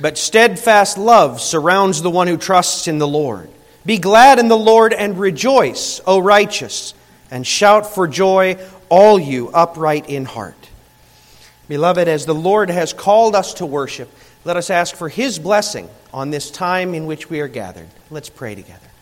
but steadfast love surrounds the one who trusts in the Lord. Be glad in the Lord and rejoice, O righteous, and shout for joy, all you upright in heart. Beloved, as the Lord has called us to worship, let us ask for his blessing on this time in which we are gathered. Let's pray together.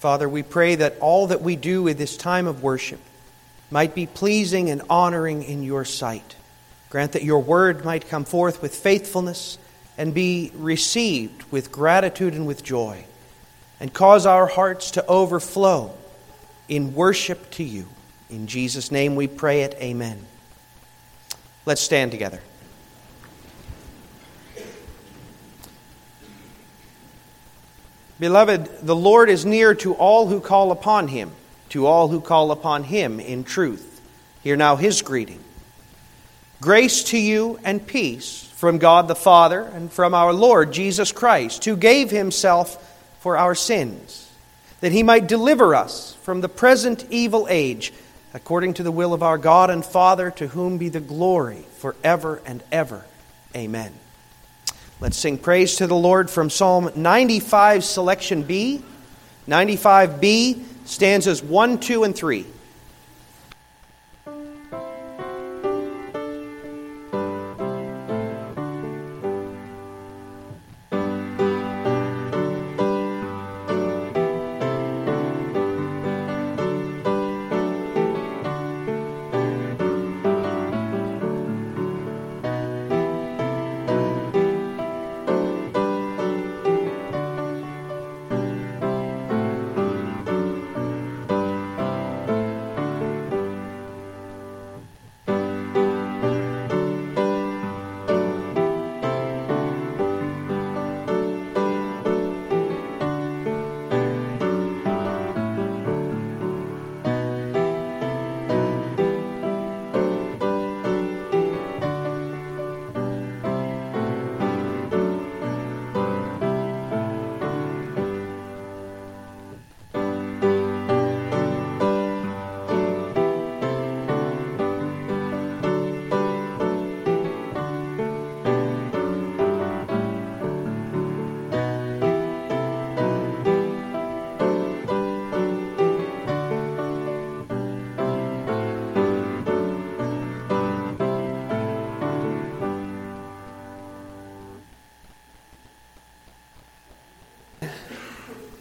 Father, we pray that all that we do in this time of worship might be pleasing and honoring in your sight. Grant that your word might come forth with faithfulness and be received with gratitude and with joy, and cause our hearts to overflow in worship to you. In Jesus' name we pray it. Amen. Let's stand together. Beloved, the Lord is near to all who call upon him, to all who call upon him in truth. Hear now his greeting. Grace to you and peace from God the Father and from our Lord Jesus Christ, who gave himself for our sins, that he might deliver us from the present evil age, according to the will of our God and Father, to whom be the glory forever and ever. Amen. Let's sing praise to the Lord from Psalm 95, selection B. 95b, stanzas 1, 2, and 3.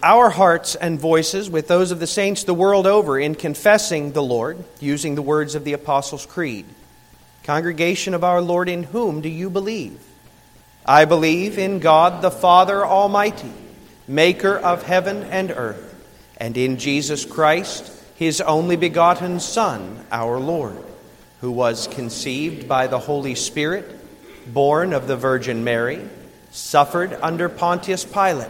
Our hearts and voices with those of the saints the world over in confessing the Lord, using the words of the Apostles' Creed. Congregation of our Lord, in whom do you believe? I believe in God the Father Almighty, maker of heaven and earth, and in Jesus Christ, his only begotten Son, our Lord, who was conceived by the Holy Spirit, born of the Virgin Mary, suffered under Pontius Pilate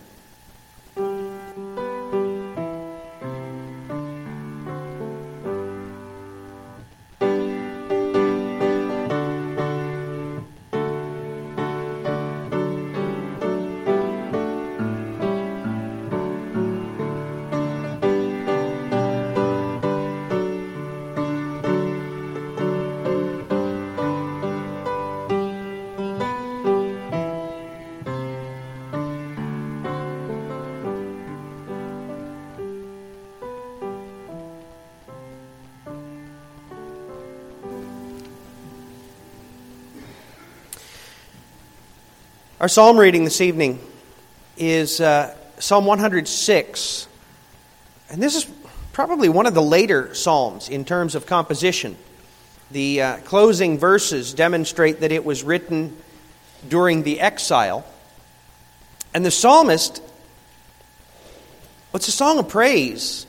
Our psalm reading this evening is uh, Psalm 106. And this is probably one of the later psalms in terms of composition. The uh, closing verses demonstrate that it was written during the exile. And the psalmist, well, it's a song of praise,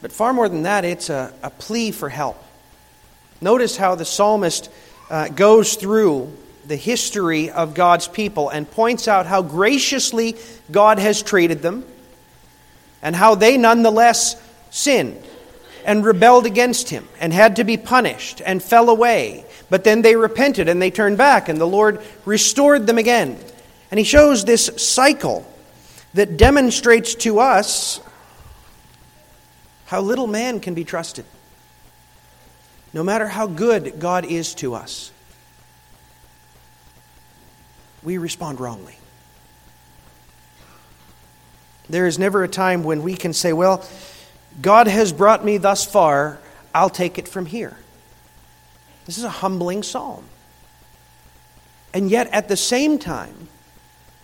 but far more than that, it's a, a plea for help. Notice how the psalmist uh, goes through the history of God's people and points out how graciously God has treated them and how they nonetheless sinned and rebelled against him and had to be punished and fell away. But then they repented and they turned back, and the Lord restored them again. And he shows this cycle that demonstrates to us how little man can be trusted. No matter how good God is to us, we respond wrongly. There is never a time when we can say, Well, God has brought me thus far, I'll take it from here. This is a humbling psalm. And yet, at the same time,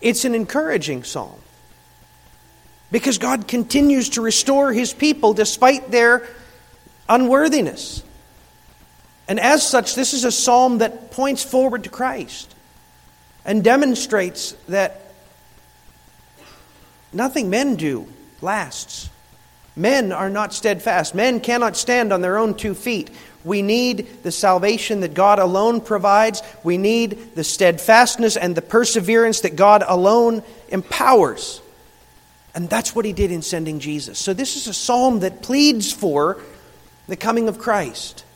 it's an encouraging psalm. Because God continues to restore his people despite their unworthiness. And as such, this is a psalm that points forward to Christ and demonstrates that nothing men do lasts. Men are not steadfast. Men cannot stand on their own two feet. We need the salvation that God alone provides. We need the steadfastness and the perseverance that God alone empowers. And that's what he did in sending Jesus. So this is a psalm that pleads for the coming of Christ.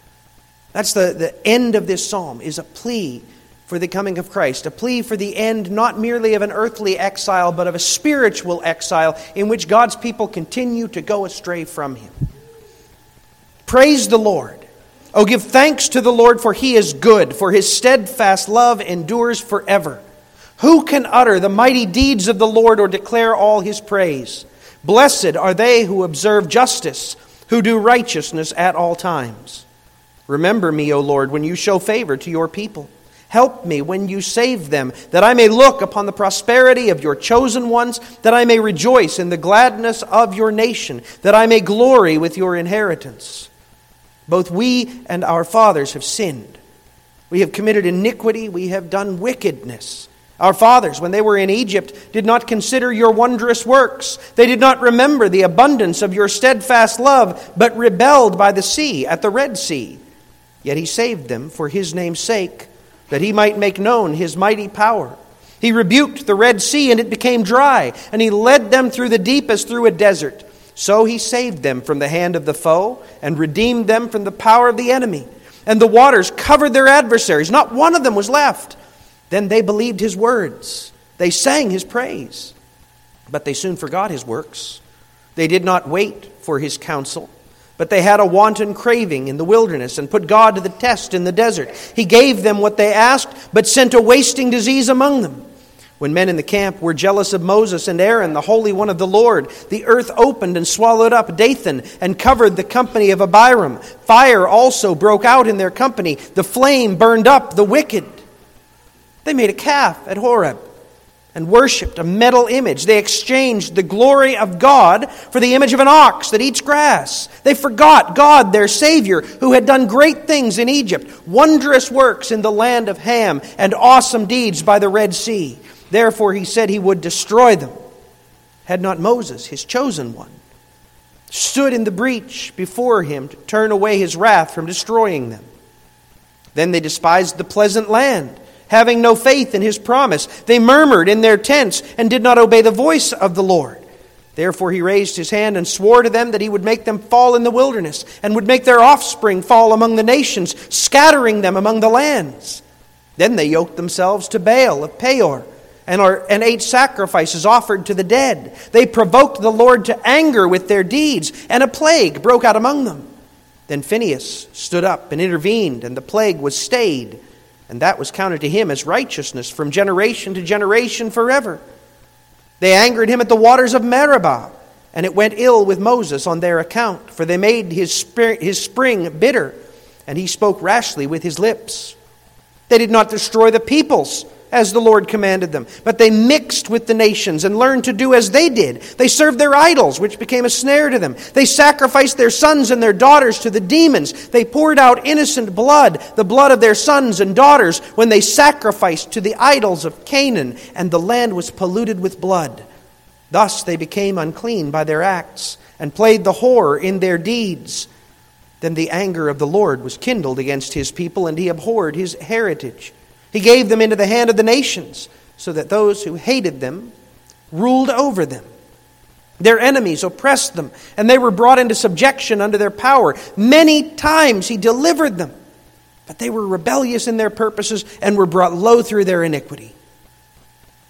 That's the, the end of this psalm, is a plea for the coming of Christ, a plea for the end not merely of an earthly exile, but of a spiritual exile in which God's people continue to go astray from Him. Praise the Lord. Oh, give thanks to the Lord, for He is good, for His steadfast love endures forever. Who can utter the mighty deeds of the Lord or declare all His praise? Blessed are they who observe justice, who do righteousness at all times. Remember me, O Lord, when you show favor to your people. Help me when you save them, that I may look upon the prosperity of your chosen ones, that I may rejoice in the gladness of your nation, that I may glory with your inheritance. Both we and our fathers have sinned. We have committed iniquity, we have done wickedness. Our fathers, when they were in Egypt, did not consider your wondrous works. They did not remember the abundance of your steadfast love, but rebelled by the sea at the Red Sea. Yet he saved them for his name's sake that he might make known his mighty power. He rebuked the Red Sea, and it became dry, and he led them through the deep as through a desert. So he saved them from the hand of the foe, and redeemed them from the power of the enemy. And the waters covered their adversaries. Not one of them was left. Then they believed his words. They sang his praise. But they soon forgot his works. They did not wait for his counsel but they had a wanton craving in the wilderness and put God to the test in the desert. He gave them what they asked, but sent a wasting disease among them. When men in the camp were jealous of Moses and Aaron, the Holy One of the Lord, the earth opened and swallowed up Dathan and covered the company of Abiram. Fire also broke out in their company. The flame burned up the wicked. They made a calf at Horeb and worshipped a metal image. They exchanged the glory of God for the image of an ox that eats grass. They forgot God, their Savior, who had done great things in Egypt, wondrous works in the land of Ham, and awesome deeds by the Red Sea. Therefore, he said he would destroy them. Had not Moses, his chosen one, stood in the breach before him to turn away his wrath from destroying them. Then they despised the pleasant land having no faith in his promise. They murmured in their tents and did not obey the voice of the Lord. Therefore he raised his hand and swore to them that he would make them fall in the wilderness and would make their offspring fall among the nations, scattering them among the lands. Then they yoked themselves to Baal of Peor and, are, and ate sacrifices offered to the dead. They provoked the Lord to anger with their deeds, and a plague broke out among them. Then Phinehas stood up and intervened, and the plague was stayed and that was counted to him as righteousness from generation to generation forever. They angered him at the waters of Meribah, and it went ill with Moses on their account, for they made his, spirit, his spring bitter, and he spoke rashly with his lips. They did not destroy the peoples, as the Lord commanded them, but they mixed with the nations and learned to do as they did. They served their idols, which became a snare to them. They sacrificed their sons and their daughters to the demons. They poured out innocent blood, the blood of their sons and daughters, when they sacrificed to the idols of Canaan, and the land was polluted with blood. Thus they became unclean by their acts and played the whore in their deeds. Then the anger of the Lord was kindled against his people, and he abhorred his heritage. He gave them into the hand of the nations, so that those who hated them ruled over them. Their enemies oppressed them, and they were brought into subjection under their power. Many times he delivered them, but they were rebellious in their purposes and were brought low through their iniquity.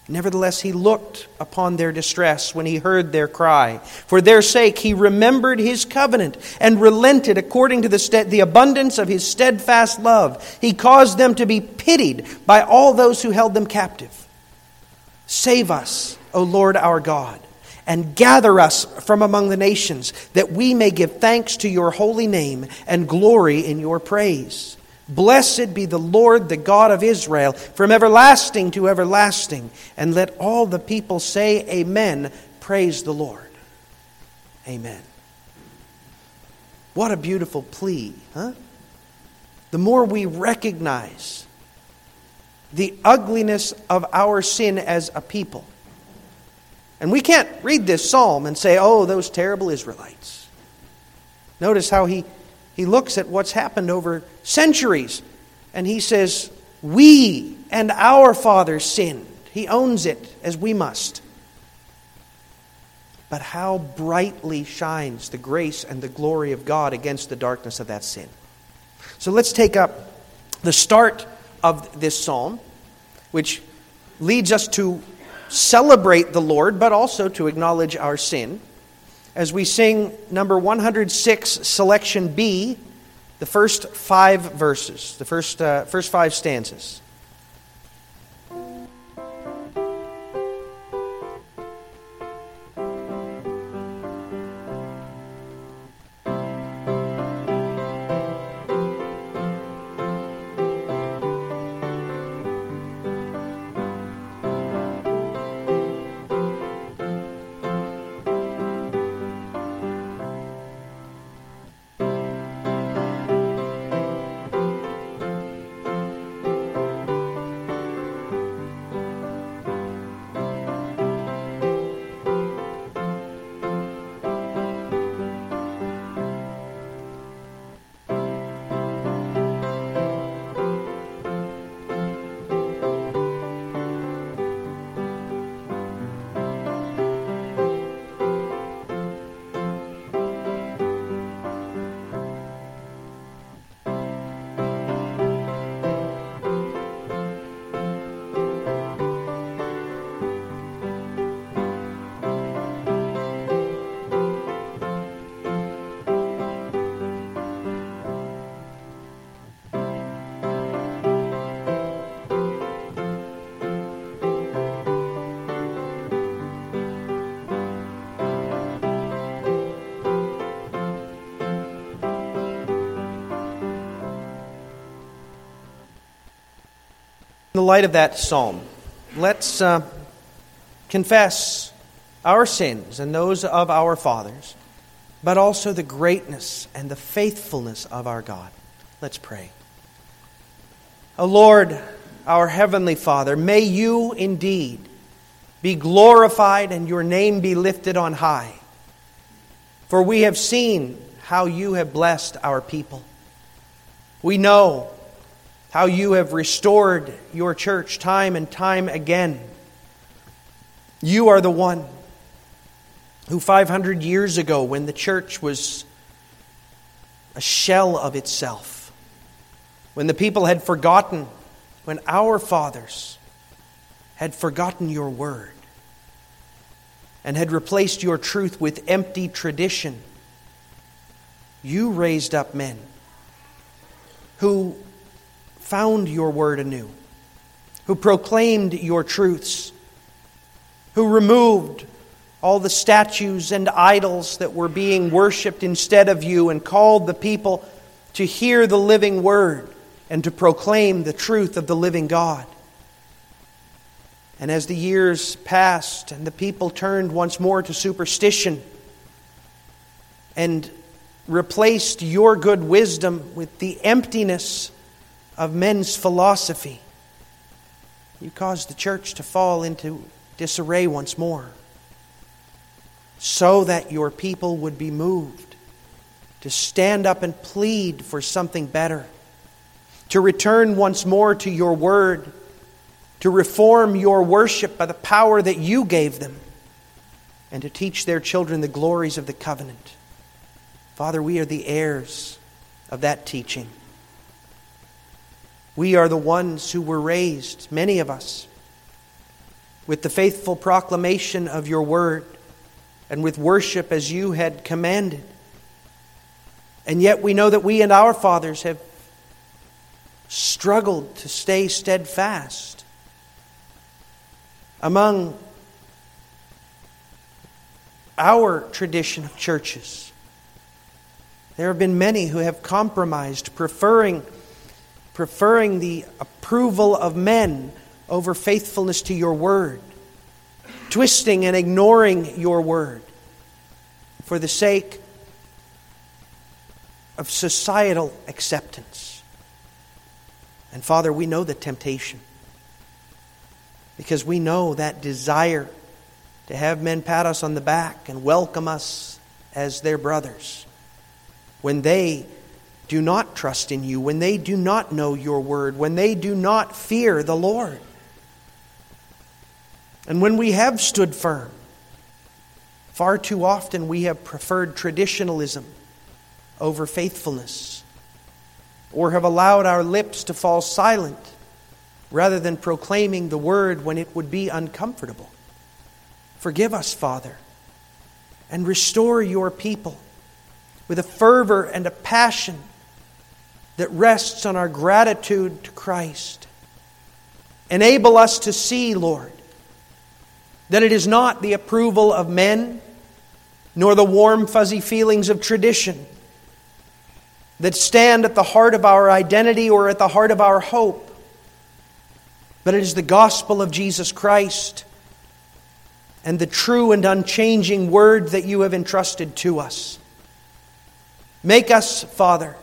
Nevertheless, he looked upon their distress when he heard their cry. For their sake, he remembered his covenant and relented according to the, st- the abundance of his steadfast love. He caused them to be pitied by all those who held them captive. Save us, O Lord our God, and gather us from among the nations, that we may give thanks to your holy name and glory in your praise. Blessed be the Lord, the God of Israel, from everlasting to everlasting. And let all the people say, Amen. Praise the Lord. Amen. What a beautiful plea, huh? The more we recognize the ugliness of our sin as a people. And we can't read this psalm and say, oh, those terrible Israelites. Notice how he he looks at what's happened over centuries and he says, We and our fathers sinned. He owns it as we must. But how brightly shines the grace and the glory of God against the darkness of that sin. So let's take up the start of this psalm, which leads us to celebrate the Lord, but also to acknowledge our sin as we sing number 106, selection B, the first five verses, the first, uh, first five stanzas. In the light of that psalm, let's uh, confess our sins and those of our fathers, but also the greatness and the faithfulness of our God. Let's pray. O Lord, our Heavenly Father, may you indeed be glorified and your name be lifted on high. For we have seen how you have blessed our people. We know how you have restored your church time and time again. You are the one who 500 years ago, when the church was a shell of itself, when the people had forgotten, when our fathers had forgotten your word and had replaced your truth with empty tradition, you raised up men who found your word anew, who proclaimed your truths, who removed all the statues and idols that were being worshiped instead of you and called the people to hear the living word and to proclaim the truth of the living God. And as the years passed and the people turned once more to superstition and replaced your good wisdom with the emptiness of men's philosophy, you caused the church to fall into disarray once more so that your people would be moved to stand up and plead for something better, to return once more to your word, to reform your worship by the power that you gave them, and to teach their children the glories of the covenant. Father, we are the heirs of that teaching. We are the ones who were raised, many of us, with the faithful proclamation of your word and with worship as you had commanded. And yet we know that we and our fathers have struggled to stay steadfast. Among our tradition of churches, there have been many who have compromised, preferring, preferring the approval of men over faithfulness to your word twisting and ignoring your word for the sake of societal acceptance. And Father, we know the temptation because we know that desire to have men pat us on the back and welcome us as their brothers when they do not trust in you, when they do not know your word, when they do not fear the Lord. And when we have stood firm, far too often we have preferred traditionalism over faithfulness, or have allowed our lips to fall silent rather than proclaiming the word when it would be uncomfortable. Forgive us, Father, and restore your people with a fervor and a passion that rests on our gratitude to Christ. Enable us to see, Lord, that it is not the approval of men, nor the warm, fuzzy feelings of tradition that stand at the heart of our identity or at the heart of our hope, but it is the gospel of Jesus Christ and the true and unchanging word that you have entrusted to us. Make us, Father,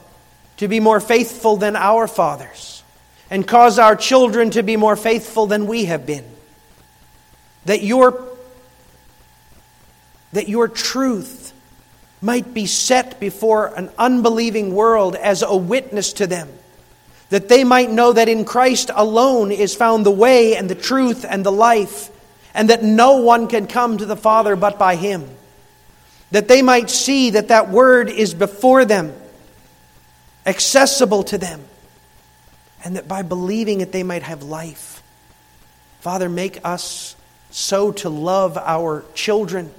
to be more faithful than our fathers, and cause our children to be more faithful than we have been that your, that your truth might be set before an unbelieving world as a witness to them, that they might know that in Christ alone is found the way and the truth and the life, and that no one can come to the Father but by Him. That they might see that that word is before them, accessible to them, and that by believing it they might have life. Father, make us so to love our children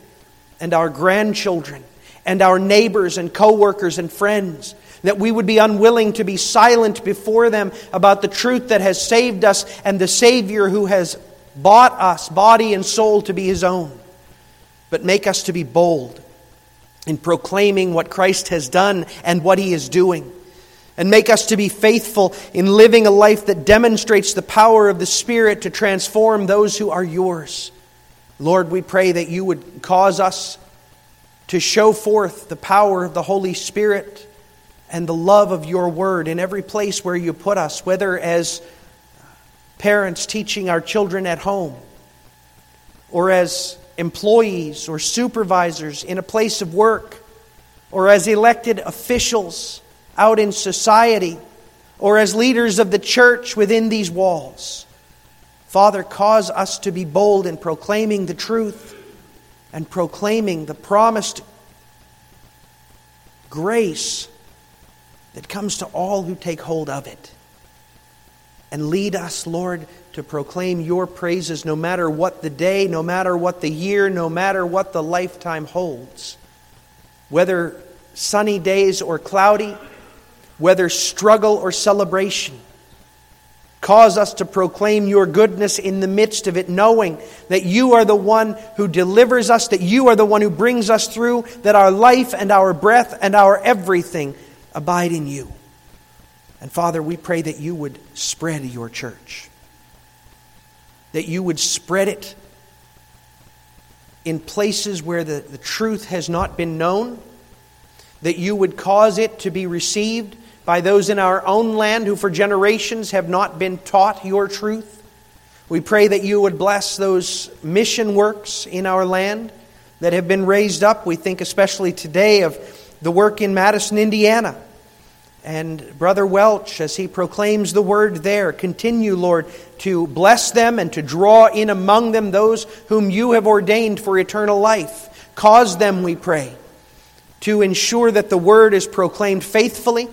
and our grandchildren and our neighbors and coworkers and friends that we would be unwilling to be silent before them about the truth that has saved us and the Savior who has bought us, body and soul, to be His own. But make us to be bold in proclaiming what Christ has done and what He is doing and make us to be faithful in living a life that demonstrates the power of the Spirit to transform those who are yours. Lord, we pray that you would cause us to show forth the power of the Holy Spirit and the love of your word in every place where you put us, whether as parents teaching our children at home, or as employees or supervisors in a place of work, or as elected officials out in society or as leaders of the church within these walls. Father, cause us to be bold in proclaiming the truth and proclaiming the promised grace that comes to all who take hold of it. And lead us, Lord, to proclaim your praises no matter what the day, no matter what the year, no matter what the lifetime holds. Whether sunny days or cloudy, whether struggle or celebration. Cause us to proclaim your goodness in the midst of it, knowing that you are the one who delivers us, that you are the one who brings us through, that our life and our breath and our everything abide in you. And Father, we pray that you would spread your church. that you would spread it in places where the, the truth has not been known, that you would cause it to be received by those in our own land who for generations have not been taught your truth. We pray that you would bless those mission works in our land that have been raised up. We think especially today of the work in Madison, Indiana. And Brother Welch, as he proclaims the word there, continue, Lord, to bless them and to draw in among them those whom you have ordained for eternal life. Cause them, we pray, to ensure that the word is proclaimed faithfully,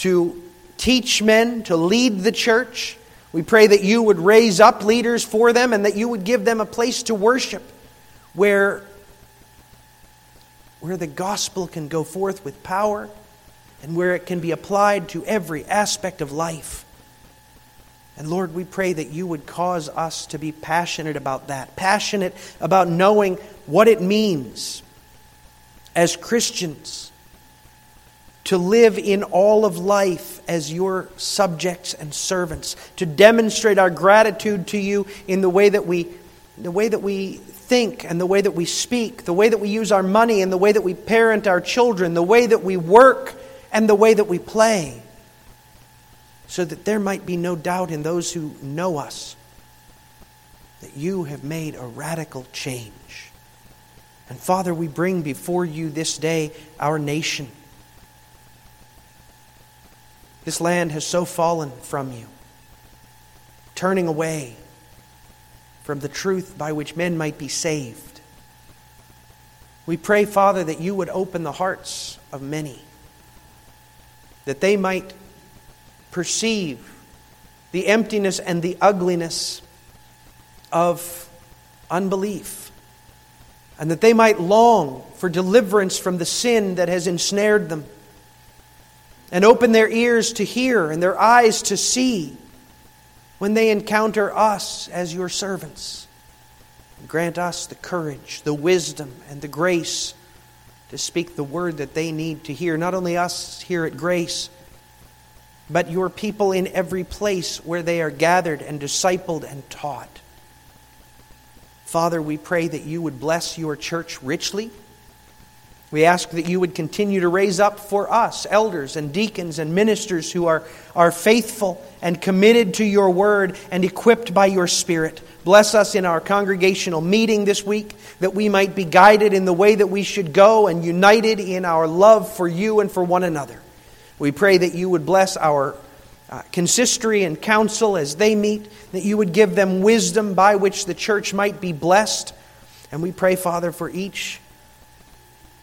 to teach men, to lead the church. We pray that you would raise up leaders for them and that you would give them a place to worship where, where the gospel can go forth with power and where it can be applied to every aspect of life. And Lord, we pray that you would cause us to be passionate about that, passionate about knowing what it means as Christians to live in all of life as your subjects and servants, to demonstrate our gratitude to you in the way that we the way that we think and the way that we speak, the way that we use our money and the way that we parent our children, the way that we work and the way that we play so that there might be no doubt in those who know us that you have made a radical change. And Father, we bring before you this day our nation. This land has so fallen from you, turning away from the truth by which men might be saved. We pray, Father, that you would open the hearts of many, that they might perceive the emptiness and the ugliness of unbelief, and that they might long for deliverance from the sin that has ensnared them, and open their ears to hear and their eyes to see when they encounter us as your servants. Grant us the courage, the wisdom, and the grace to speak the word that they need to hear, not only us here at Grace but your people in every place where they are gathered and discipled and taught. Father, we pray that you would bless your church richly. We ask that you would continue to raise up for us elders and deacons and ministers who are, are faithful and committed to your word and equipped by your Spirit. Bless us in our congregational meeting this week that we might be guided in the way that we should go and united in our love for you and for one another. We pray that you would bless our uh, consistory and council as they meet, that you would give them wisdom by which the church might be blessed. And we pray, Father, for each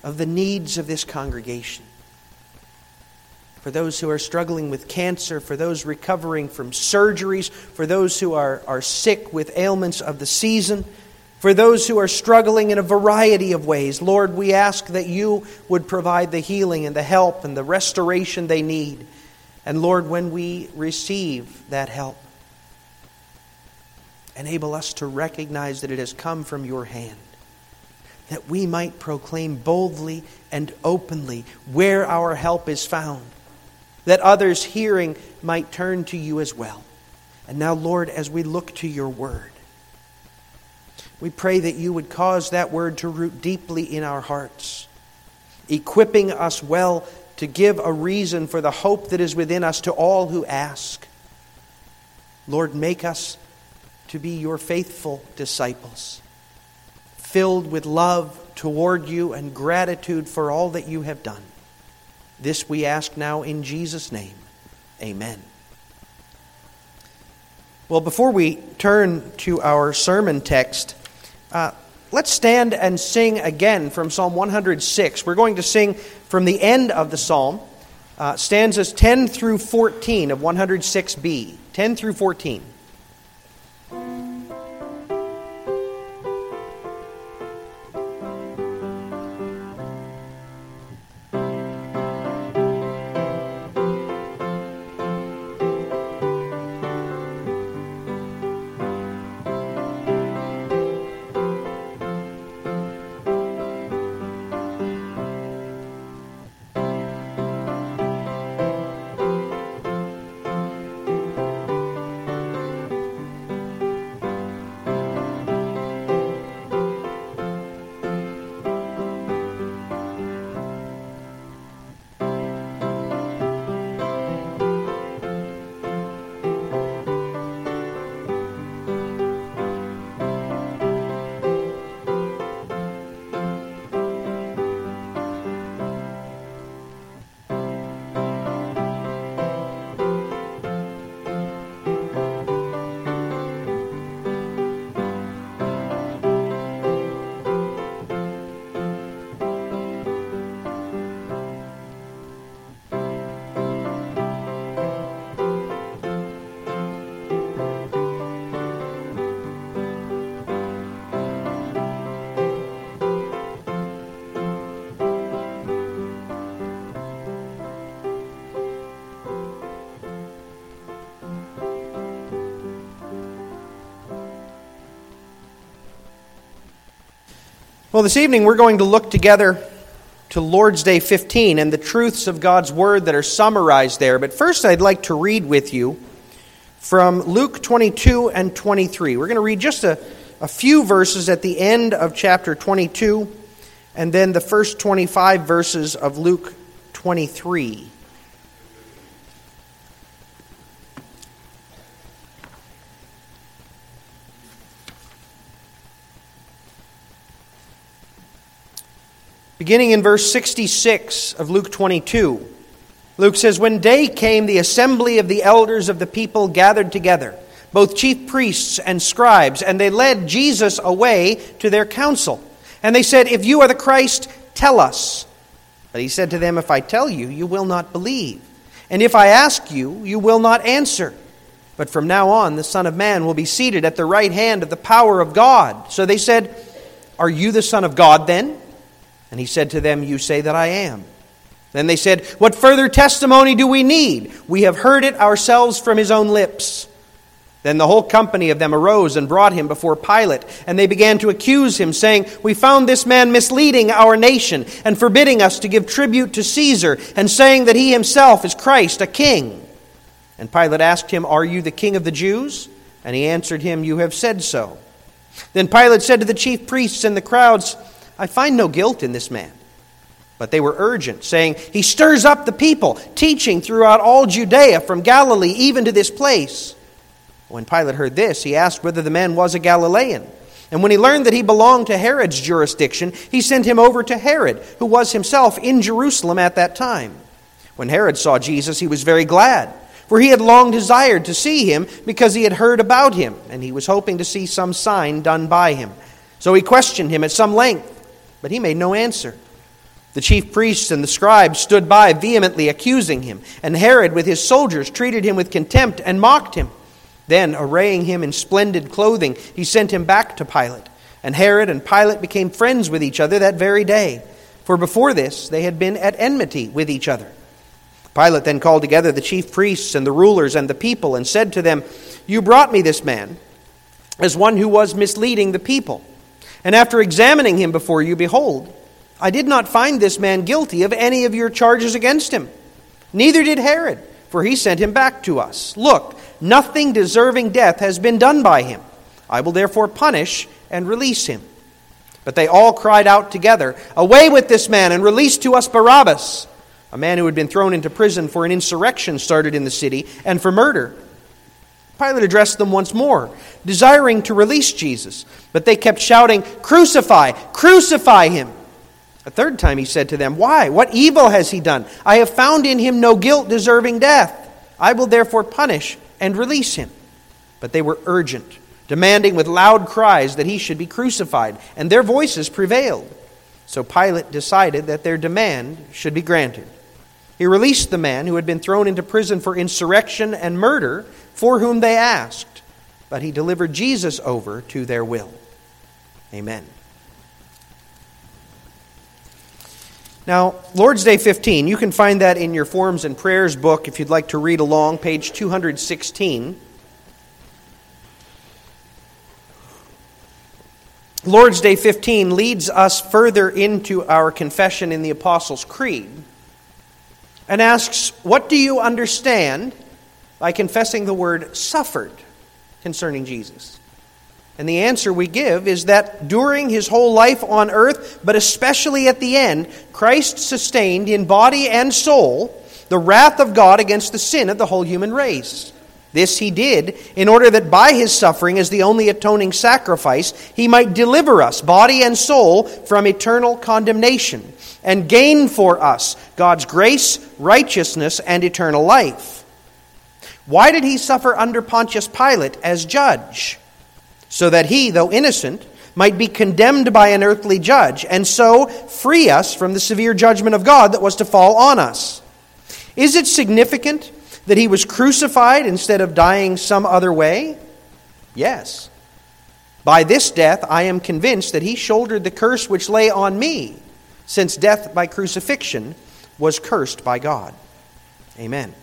of the needs of this congregation. For those who are struggling with cancer, for those recovering from surgeries, for those who are, are sick with ailments of the season, for those who are struggling in a variety of ways, Lord, we ask that you would provide the healing and the help and the restoration they need. And Lord, when we receive that help, enable us to recognize that it has come from your hand, that we might proclaim boldly and openly where our help is found, that others hearing might turn to you as well. And now, Lord, as we look to your word, we pray that you would cause that word to root deeply in our hearts, equipping us well to give a reason for the hope that is within us to all who ask. Lord, make us to be your faithful disciples, filled with love toward you and gratitude for all that you have done. This we ask now in Jesus' name. Amen. Well, before we turn to our sermon text, uh, let's stand and sing again from Psalm 106. We're going to sing from the end of the psalm, uh, stanzas 10 through 14 of 106b. 10 through 14. Well, this evening we're going to look together to Lord's Day 15 and the truths of God's Word that are summarized there. But first, I'd like to read with you from Luke 22 and 23. We're going to read just a, a few verses at the end of chapter 22 and then the first 25 verses of Luke 23. Beginning in verse 66 of Luke 22, Luke says, When day came, the assembly of the elders of the people gathered together, both chief priests and scribes, and they led Jesus away to their council. And they said, If you are the Christ, tell us. But he said to them, If I tell you, you will not believe. And if I ask you, you will not answer. But from now on, the Son of Man will be seated at the right hand of the power of God. So they said, Are you the Son of God then? And he said to them, You say that I am. Then they said, What further testimony do we need? We have heard it ourselves from his own lips. Then the whole company of them arose and brought him before Pilate, and they began to accuse him, saying, We found this man misleading our nation and forbidding us to give tribute to Caesar, and saying that he himself is Christ, a king. And Pilate asked him, Are you the king of the Jews? And he answered him, You have said so. Then Pilate said to the chief priests and the crowds, I find no guilt in this man. But they were urgent, saying, He stirs up the people, teaching throughout all Judea, from Galilee even to this place. When Pilate heard this, he asked whether the man was a Galilean. And when he learned that he belonged to Herod's jurisdiction, he sent him over to Herod, who was himself in Jerusalem at that time. When Herod saw Jesus, he was very glad, for he had long desired to see him because he had heard about him, and he was hoping to see some sign done by him. So he questioned him at some length but he made no answer. The chief priests and the scribes stood by, vehemently accusing him, and Herod, with his soldiers, treated him with contempt and mocked him. Then, arraying him in splendid clothing, he sent him back to Pilate. And Herod and Pilate became friends with each other that very day, for before this they had been at enmity with each other. Pilate then called together the chief priests and the rulers and the people and said to them, You brought me this man as one who was misleading the people. And after examining him before you, behold, I did not find this man guilty of any of your charges against him. Neither did Herod, for he sent him back to us. Look, nothing deserving death has been done by him. I will therefore punish and release him. But they all cried out together, Away with this man, and release to us Barabbas, a man who had been thrown into prison for an insurrection started in the city and for murder. Pilate addressed them once more, desiring to release Jesus. But they kept shouting, Crucify! Crucify him! A third time he said to them, Why? What evil has he done? I have found in him no guilt deserving death. I will therefore punish and release him. But they were urgent, demanding with loud cries that he should be crucified, and their voices prevailed. So Pilate decided that their demand should be granted. He released the man who had been thrown into prison for insurrection and murder for whom they asked, but he delivered Jesus over to their will. Amen. Now, Lord's Day 15, you can find that in your Forms and Prayers book if you'd like to read along, page 216. Lord's Day 15 leads us further into our confession in the Apostles' Creed and asks, What do you understand by confessing the word suffered concerning Jesus? And the answer we give is that during his whole life on earth, but especially at the end, Christ sustained in body and soul the wrath of God against the sin of the whole human race. This he did in order that by his suffering as the only atoning sacrifice, he might deliver us, body and soul, from eternal condemnation and gain for us God's grace, righteousness, and eternal life. Why did he suffer under Pontius Pilate as judge? So that he, though innocent, might be condemned by an earthly judge, and so free us from the severe judgment of God that was to fall on us. Is it significant that he was crucified instead of dying some other way? Yes. By this death, I am convinced that he shouldered the curse which lay on me, since death by crucifixion was cursed by God. Amen.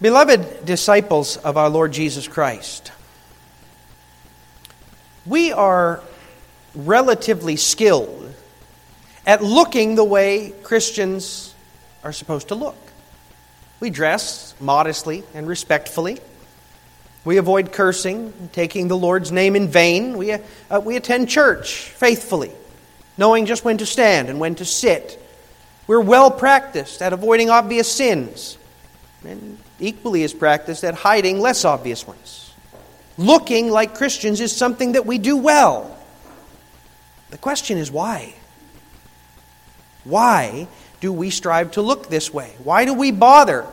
Beloved disciples of our Lord Jesus Christ, we are relatively skilled at looking the way Christians are supposed to look. We dress modestly and respectfully. We avoid cursing, taking the Lord's name in vain. We, uh, we attend church faithfully, knowing just when to stand and when to sit. We're well practiced at avoiding obvious sins, and equally is practiced at hiding less obvious ones. Looking like Christians is something that we do well. The question is why? Why do we strive to look this way? Why do we bother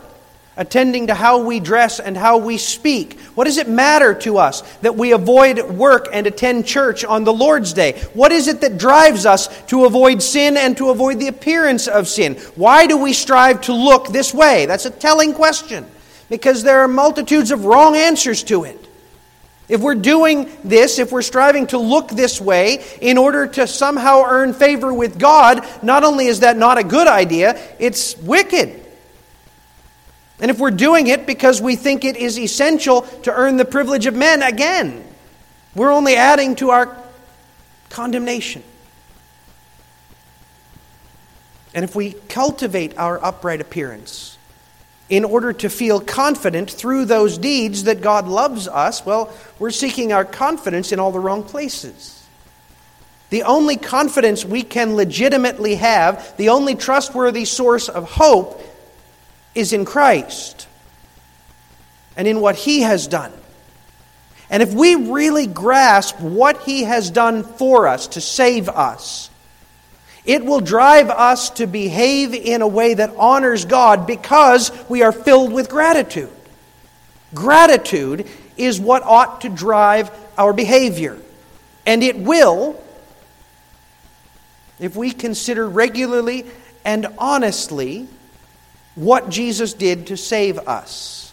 attending to how we dress and how we speak? What does it matter to us that we avoid work and attend church on the Lord's Day? What is it that drives us to avoid sin and to avoid the appearance of sin? Why do we strive to look this way? That's a telling question because there are multitudes of wrong answers to it. If we're doing this, if we're striving to look this way in order to somehow earn favor with God, not only is that not a good idea, it's wicked. And if we're doing it because we think it is essential to earn the privilege of men, again, we're only adding to our condemnation. And if we cultivate our upright appearance, in order to feel confident through those deeds that God loves us, well, we're seeking our confidence in all the wrong places. The only confidence we can legitimately have, the only trustworthy source of hope, is in Christ and in what He has done. And if we really grasp what He has done for us to save us, it will drive us to behave in a way that honors God because we are filled with gratitude. Gratitude is what ought to drive our behavior. And it will, if we consider regularly and honestly what Jesus did to save us.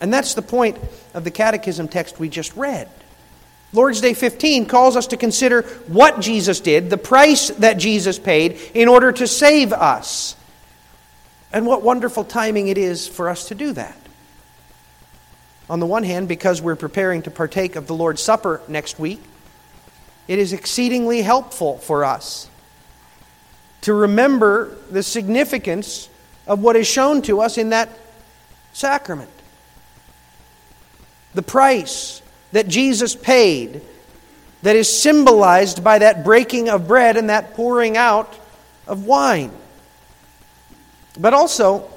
And that's the point of the catechism text we just read. Lord's Day 15 calls us to consider what Jesus did, the price that Jesus paid in order to save us. And what wonderful timing it is for us to do that. On the one hand, because we're preparing to partake of the Lord's Supper next week, it is exceedingly helpful for us to remember the significance of what is shown to us in that sacrament. The price that Jesus paid that is symbolized by that breaking of bread and that pouring out of wine. But also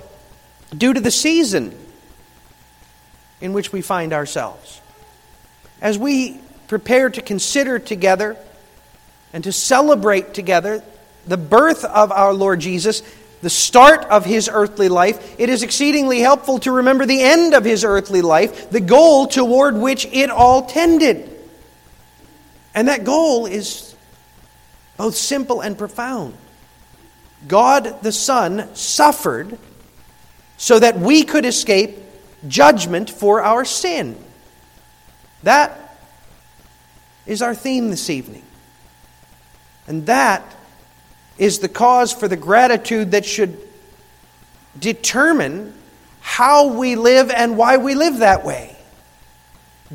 due to the season in which we find ourselves. As we prepare to consider together and to celebrate together the birth of our Lord Jesus, the start of his earthly life, it is exceedingly helpful to remember the end of his earthly life, the goal toward which it all tended. And that goal is both simple and profound. God the Son suffered so that we could escape judgment for our sin. That is our theme this evening. And that is the cause for the gratitude that should determine how we live and why we live that way.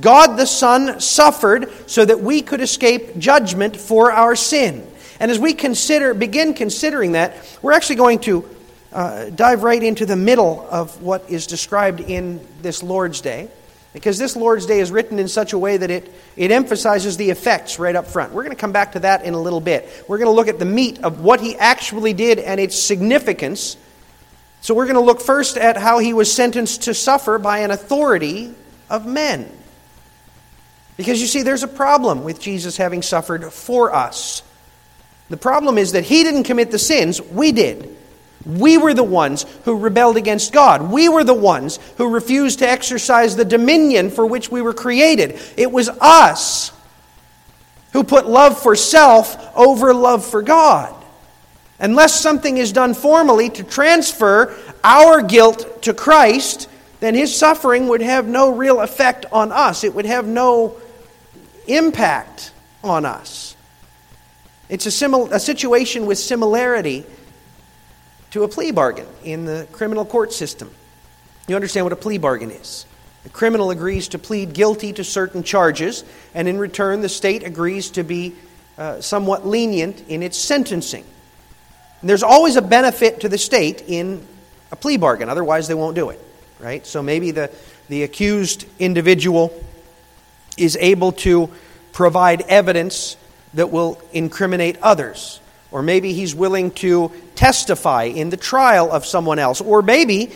God the Son suffered so that we could escape judgment for our sin. And as we consider, begin considering that, we're actually going to uh, dive right into the middle of what is described in this Lord's Day. Because this Lord's Day is written in such a way that it, it emphasizes the effects right up front. We're going to come back to that in a little bit. We're going to look at the meat of what he actually did and its significance. So we're going to look first at how he was sentenced to suffer by an authority of men. Because you see, there's a problem with Jesus having suffered for us. The problem is that he didn't commit the sins, we did. We were the ones who rebelled against God. We were the ones who refused to exercise the dominion for which we were created. It was us who put love for self over love for God. Unless something is done formally to transfer our guilt to Christ, then his suffering would have no real effect on us. It would have no impact on us. It's a, simil- a situation with similarity to a plea bargain in the criminal court system. You understand what a plea bargain is. The criminal agrees to plead guilty to certain charges, and in return, the state agrees to be uh, somewhat lenient in its sentencing. And there's always a benefit to the state in a plea bargain, otherwise, they won't do it, right? So maybe the, the accused individual is able to provide evidence that will incriminate others. Or maybe he's willing to testify in the trial of someone else. Or maybe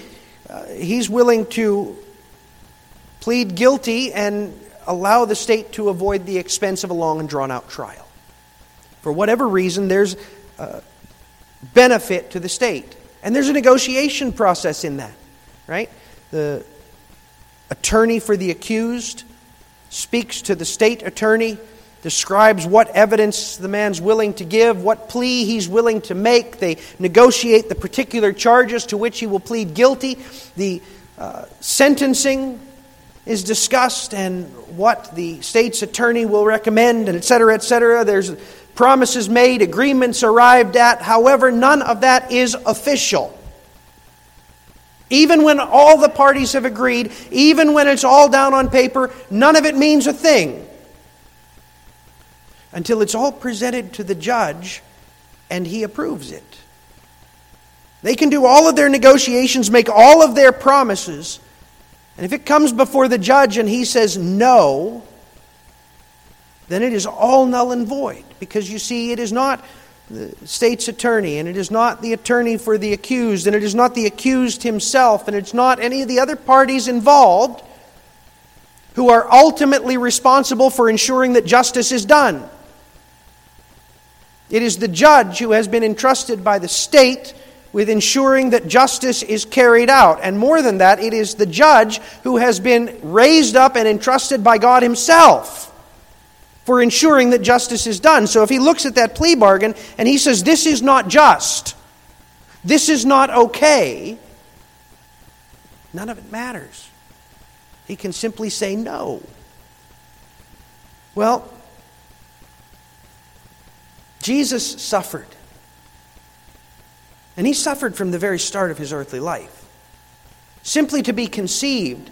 uh, he's willing to plead guilty and allow the state to avoid the expense of a long and drawn out trial. For whatever reason, there's benefit to the state. And there's a negotiation process in that, right? The attorney for the accused speaks to the state attorney, describes what evidence the man's willing to give, what plea he's willing to make. They negotiate the particular charges to which he will plead guilty. The uh, sentencing is discussed and what the state's attorney will recommend, and et cetera, et cetera. There's promises made, agreements arrived at. However, none of that is official. Even when all the parties have agreed, even when it's all down on paper, none of it means a thing until it's all presented to the judge and he approves it. They can do all of their negotiations, make all of their promises, and if it comes before the judge and he says no, then it is all null and void. Because you see, it is not the state's attorney, and it is not the attorney for the accused, and it is not the accused himself, and it's not any of the other parties involved who are ultimately responsible for ensuring that justice is done. It is the judge who has been entrusted by the state with ensuring that justice is carried out. And more than that, it is the judge who has been raised up and entrusted by God Himself for ensuring that justice is done. So if he looks at that plea bargain and he says, This is not just, this is not okay, none of it matters. He can simply say no. Well, Jesus suffered. And he suffered from the very start of his earthly life. Simply to be conceived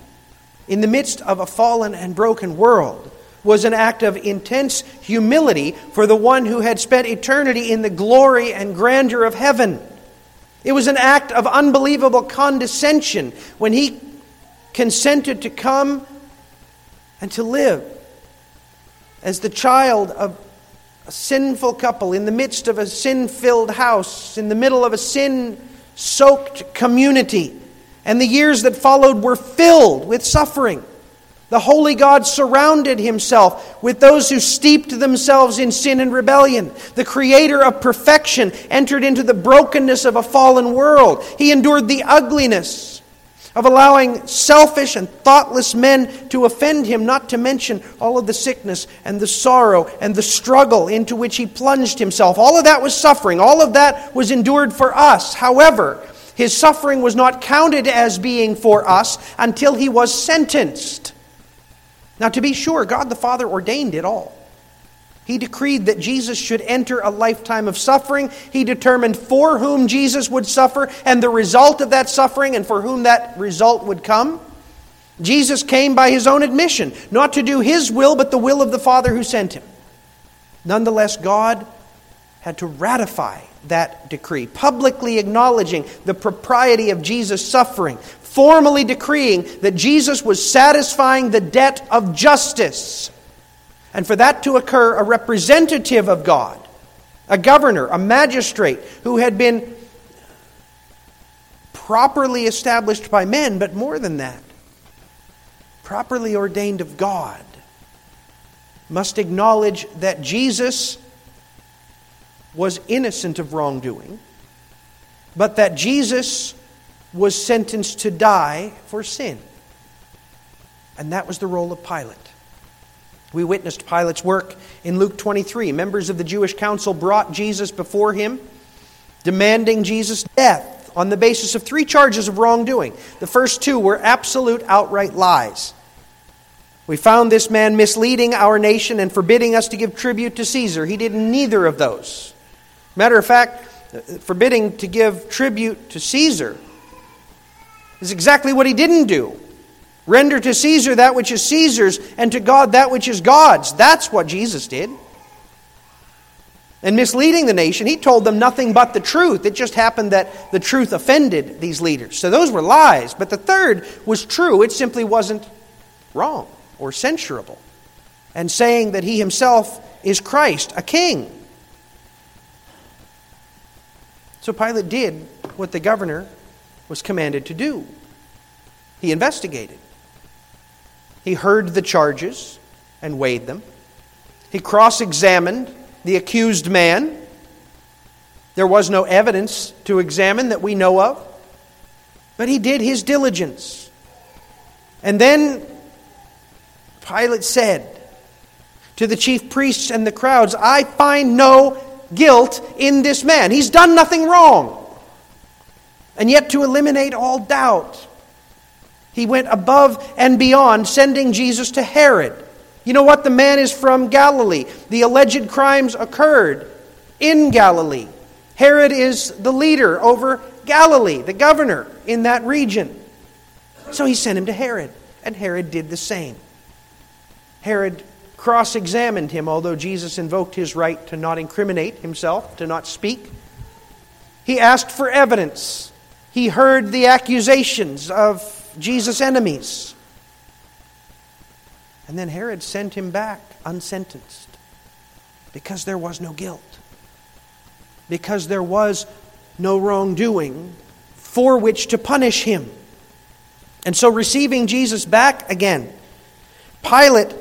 in the midst of a fallen and broken world was an act of intense humility for the one who had spent eternity in the glory and grandeur of heaven. It was an act of unbelievable condescension when he consented to come and to live as the child of a sinful couple in the midst of a sin filled house, in the middle of a sin soaked community. And the years that followed were filled with suffering. The holy God surrounded himself with those who steeped themselves in sin and rebellion. The creator of perfection entered into the brokenness of a fallen world. He endured the ugliness of allowing selfish and thoughtless men to offend him, not to mention all of the sickness and the sorrow and the struggle into which he plunged himself. All of that was suffering. All of that was endured for us. However, his suffering was not counted as being for us until he was sentenced. Now, to be sure, God the Father ordained it all. He decreed that Jesus should enter a lifetime of suffering. He determined for whom Jesus would suffer and the result of that suffering and for whom that result would come. Jesus came by his own admission, not to do his will, but the will of the Father who sent him. Nonetheless, God had to ratify that decree, publicly acknowledging the propriety of Jesus' suffering, formally decreeing that Jesus was satisfying the debt of justice. And for that to occur, a representative of God, a governor, a magistrate who had been properly established by men, but more than that, properly ordained of God, must acknowledge that Jesus was innocent of wrongdoing, but that Jesus was sentenced to die for sin. And that was the role of Pilate. We witnessed Pilate's work in Luke 23. Members of the Jewish council brought Jesus before him, demanding Jesus' death on the basis of three charges of wrongdoing. The first two were absolute, outright lies. We found this man misleading our nation and forbidding us to give tribute to Caesar. He did neither of those. Matter of fact, forbidding to give tribute to Caesar is exactly what he didn't do. Render to Caesar that which is Caesar's, and to God that which is God's. That's what Jesus did. And misleading the nation, he told them nothing but the truth. It just happened that the truth offended these leaders. So those were lies. But the third was true. It simply wasn't wrong or censurable. And saying that he himself is Christ, a king. So Pilate did what the governor was commanded to do. He investigated. He heard the charges and weighed them. He cross examined the accused man. There was no evidence to examine that we know of, but he did his diligence. And then Pilate said to the chief priests and the crowds, I find no guilt in this man. He's done nothing wrong. And yet, to eliminate all doubt, he went above and beyond, sending Jesus to Herod. You know what? The man is from Galilee. The alleged crimes occurred in Galilee. Herod is the leader over Galilee, the governor in that region. So he sent him to Herod, and Herod did the same. Herod cross examined him, although Jesus invoked his right to not incriminate himself, to not speak. He asked for evidence. He heard the accusations of Jesus' enemies. And then Herod sent him back unsentenced because there was no guilt, because there was no wrongdoing for which to punish him. And so, receiving Jesus back again, Pilate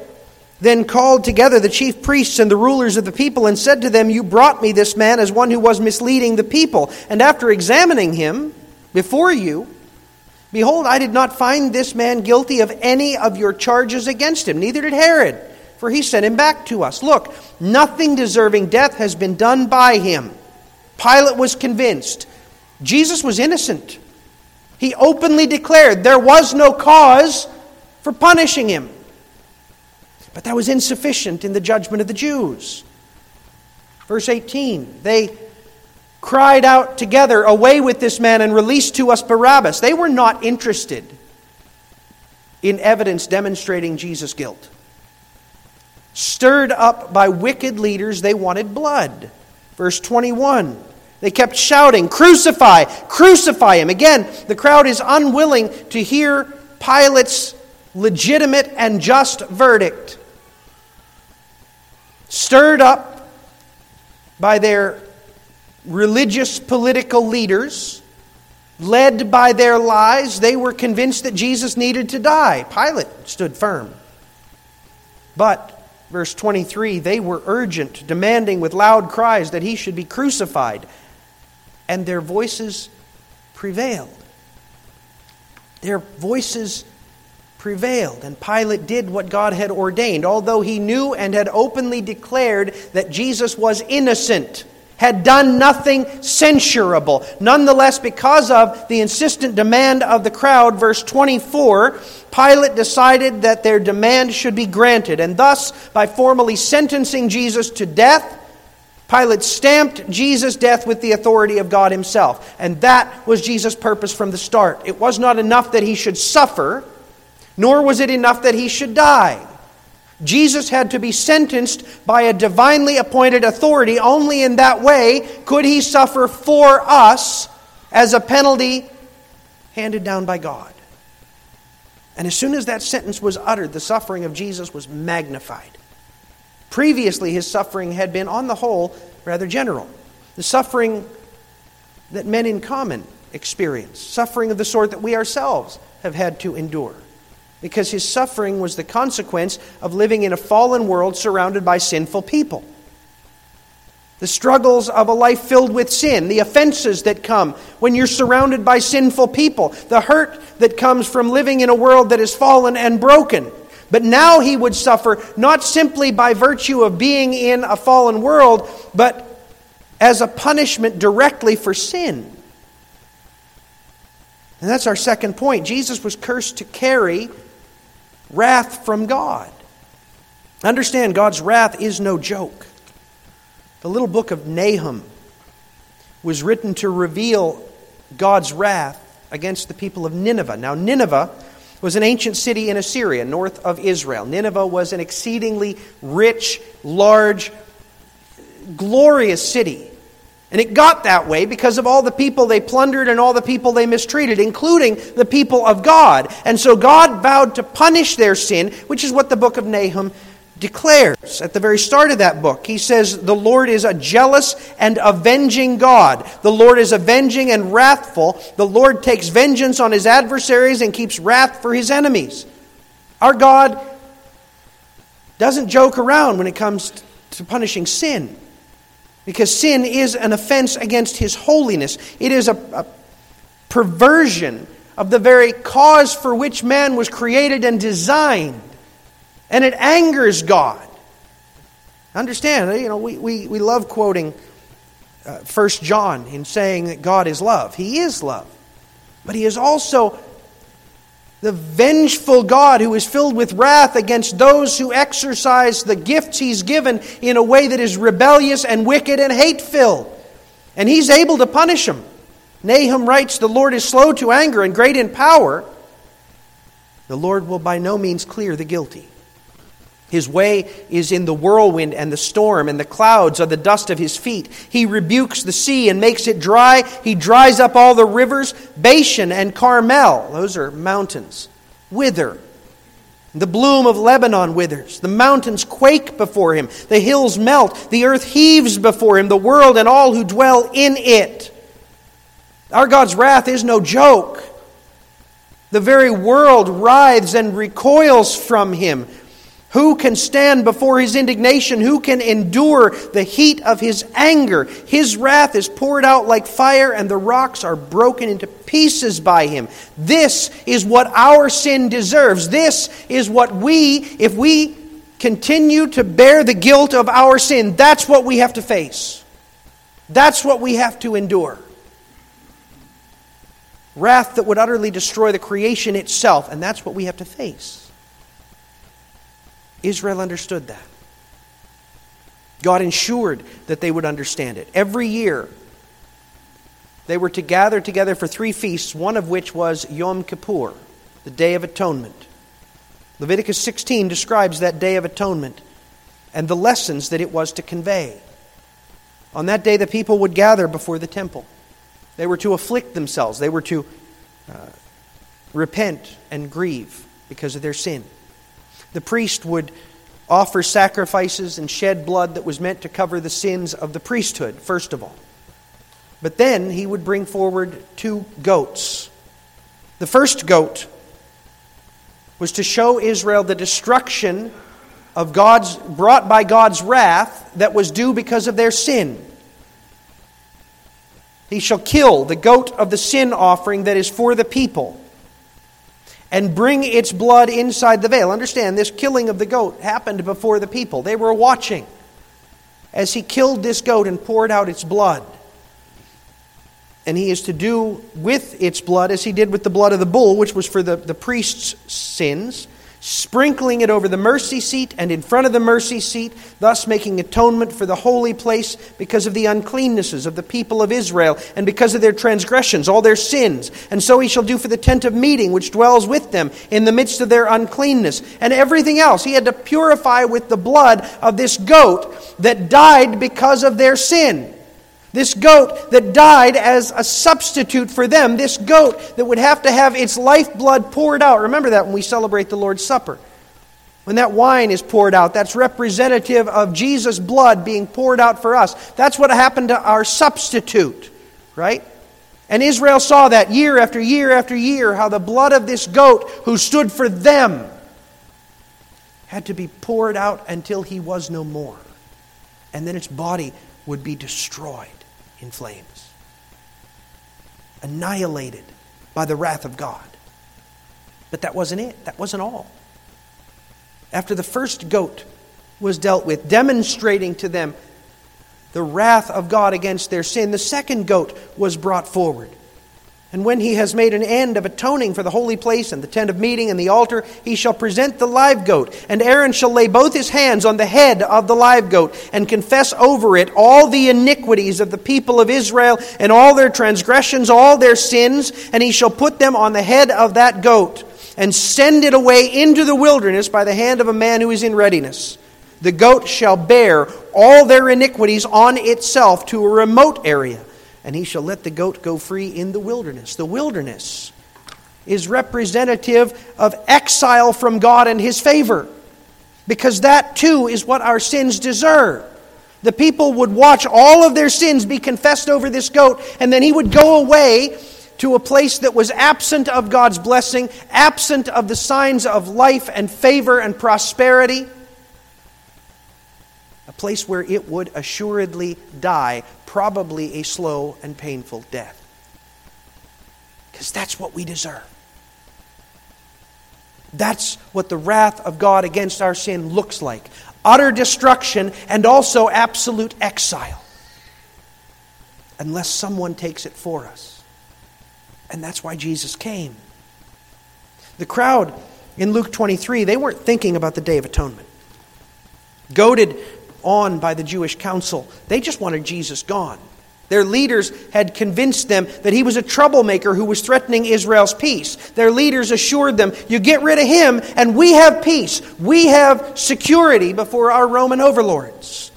then called together the chief priests and the rulers of the people and said to them, You brought me this man as one who was misleading the people. And after examining him before you, Behold, I did not find this man guilty of any of your charges against him, neither did Herod, for he sent him back to us. Look, nothing deserving death has been done by him. Pilate was convinced. Jesus was innocent. He openly declared there was no cause for punishing him. But that was insufficient in the judgment of the Jews. Verse 18 they cried out together, Away with this man and release to us Barabbas. They were not interested in evidence demonstrating Jesus' guilt. Stirred up by wicked leaders, they wanted blood. Verse 21. They kept shouting, Crucify! Crucify him! Again, the crowd is unwilling to hear Pilate's legitimate and just verdict. Stirred up by their religious political leaders, led by their lies, they were convinced that Jesus needed to die. Pilate stood firm. But, verse 23, they were urgent, demanding with loud cries that he should be crucified. And their voices prevailed. Their voices prevailed, and Pilate did what God had ordained, although he knew and had openly declared that Jesus was innocent had done nothing censurable. Nonetheless, because of the insistent demand of the crowd, verse 24, Pilate decided that their demand should be granted. And thus, by formally sentencing Jesus to death, Pilate stamped Jesus' death with the authority of God Himself. And that was Jesus' purpose from the start. It was not enough that He should suffer, nor was it enough that He should die. Jesus had to be sentenced by a divinely appointed authority. Only in that way could he suffer for us as a penalty handed down by God. And as soon as that sentence was uttered, the suffering of Jesus was magnified. Previously, his suffering had been, on the whole, rather general. The suffering that men in common experience, suffering of the sort that we ourselves have had to endure because his suffering was the consequence of living in a fallen world surrounded by sinful people. The struggles of a life filled with sin, the offenses that come when you're surrounded by sinful people, the hurt that comes from living in a world that is fallen and broken. But now he would suffer not simply by virtue of being in a fallen world, but as a punishment directly for sin. And that's our second point. Jesus was cursed to carry wrath from God. Understand, God's wrath is no joke. The little book of Nahum was written to reveal God's wrath against the people of Nineveh. Now, Nineveh was an ancient city in Assyria, north of Israel. Nineveh was an exceedingly rich, large, glorious city. And it got that way because of all the people they plundered and all the people they mistreated, including the people of God. And so God vowed to punish their sin, which is what the book of Nahum declares at the very start of that book. He says, The Lord is a jealous and avenging God. The Lord is avenging and wrathful. The Lord takes vengeance on his adversaries and keeps wrath for his enemies. Our God doesn't joke around when it comes to punishing sin. Because sin is an offense against his holiness. It is a, a perversion of the very cause for which man was created and designed. And it angers God. Understand, you know, we, we, we love quoting uh, 1 John in saying that God is love. He is love. But He is also the vengeful God who is filled with wrath against those who exercise the gifts He's given in a way that is rebellious and wicked and hate filled. And He's able to punish them. Nahum writes, The Lord is slow to anger and great in power. The Lord will by no means clear the guilty. His way is in the whirlwind and the storm, and the clouds are the dust of his feet. He rebukes the sea and makes it dry. He dries up all the rivers. Bashan and Carmel, those are mountains, wither. The bloom of Lebanon withers. The mountains quake before him. The hills melt. The earth heaves before him, the world and all who dwell in it. Our God's wrath is no joke. The very world writhes and recoils from him. Who can stand before his indignation? Who can endure the heat of his anger? His wrath is poured out like fire, and the rocks are broken into pieces by him. This is what our sin deserves. This is what we, if we continue to bear the guilt of our sin, that's what we have to face. That's what we have to endure. Wrath that would utterly destroy the creation itself, and that's what we have to face. Israel understood that. God ensured that they would understand it. Every year, they were to gather together for three feasts, one of which was Yom Kippur, the Day of Atonement. Leviticus 16 describes that Day of Atonement and the lessons that it was to convey. On that day, the people would gather before the temple. They were to afflict themselves, they were to uh, repent and grieve because of their sin. The priest would offer sacrifices and shed blood that was meant to cover the sins of the priesthood, first of all. But then he would bring forward two goats. The first goat was to show Israel the destruction of God's brought by God's wrath that was due because of their sin. He shall kill the goat of the sin offering that is for the people and bring its blood inside the veil. Understand, this killing of the goat happened before the people. They were watching as he killed this goat and poured out its blood. And he is to do with its blood as he did with the blood of the bull, which was for the, the priest's sins sprinkling it over the mercy seat and in front of the mercy seat, thus making atonement for the holy place because of the uncleannesses of the people of Israel and because of their transgressions, all their sins. And so he shall do for the tent of meeting, which dwells with them in the midst of their uncleanness, and everything else. He had to purify with the blood of this goat that died because of their sin. This goat that died as a substitute for them, this goat that would have to have its lifeblood poured out. Remember that when we celebrate the Lord's Supper. When that wine is poured out, that's representative of Jesus' blood being poured out for us. That's what happened to our substitute, right? And Israel saw that year after year after year, how the blood of this goat who stood for them had to be poured out until he was no more. And then its body would be destroyed in flames, annihilated by the wrath of God. But that wasn't it, that wasn't all. After the first goat was dealt with, demonstrating to them the wrath of God against their sin, the second goat was brought forward. And when he has made an end of atoning for the holy place and the tent of meeting and the altar, he shall present the live goat. And Aaron shall lay both his hands on the head of the live goat and confess over it all the iniquities of the people of Israel and all their transgressions, all their sins. And he shall put them on the head of that goat and send it away into the wilderness by the hand of a man who is in readiness. The goat shall bear all their iniquities on itself to a remote area and he shall let the goat go free in the wilderness. The wilderness is representative of exile from God and his favor, because that too is what our sins deserve. The people would watch all of their sins be confessed over this goat, and then he would go away to a place that was absent of God's blessing, absent of the signs of life and favor and prosperity a place where it would assuredly die, probably a slow and painful death. Because that's what we deserve. That's what the wrath of God against our sin looks like utter destruction and also absolute exile. Unless someone takes it for us. And that's why Jesus came. The crowd in Luke 23, they weren't thinking about the Day of Atonement. Goaded on by the Jewish council. They just wanted Jesus gone. Their leaders had convinced them that he was a troublemaker who was threatening Israel's peace. Their leaders assured them, You get rid of him, and we have peace. We have security before our Roman overlords.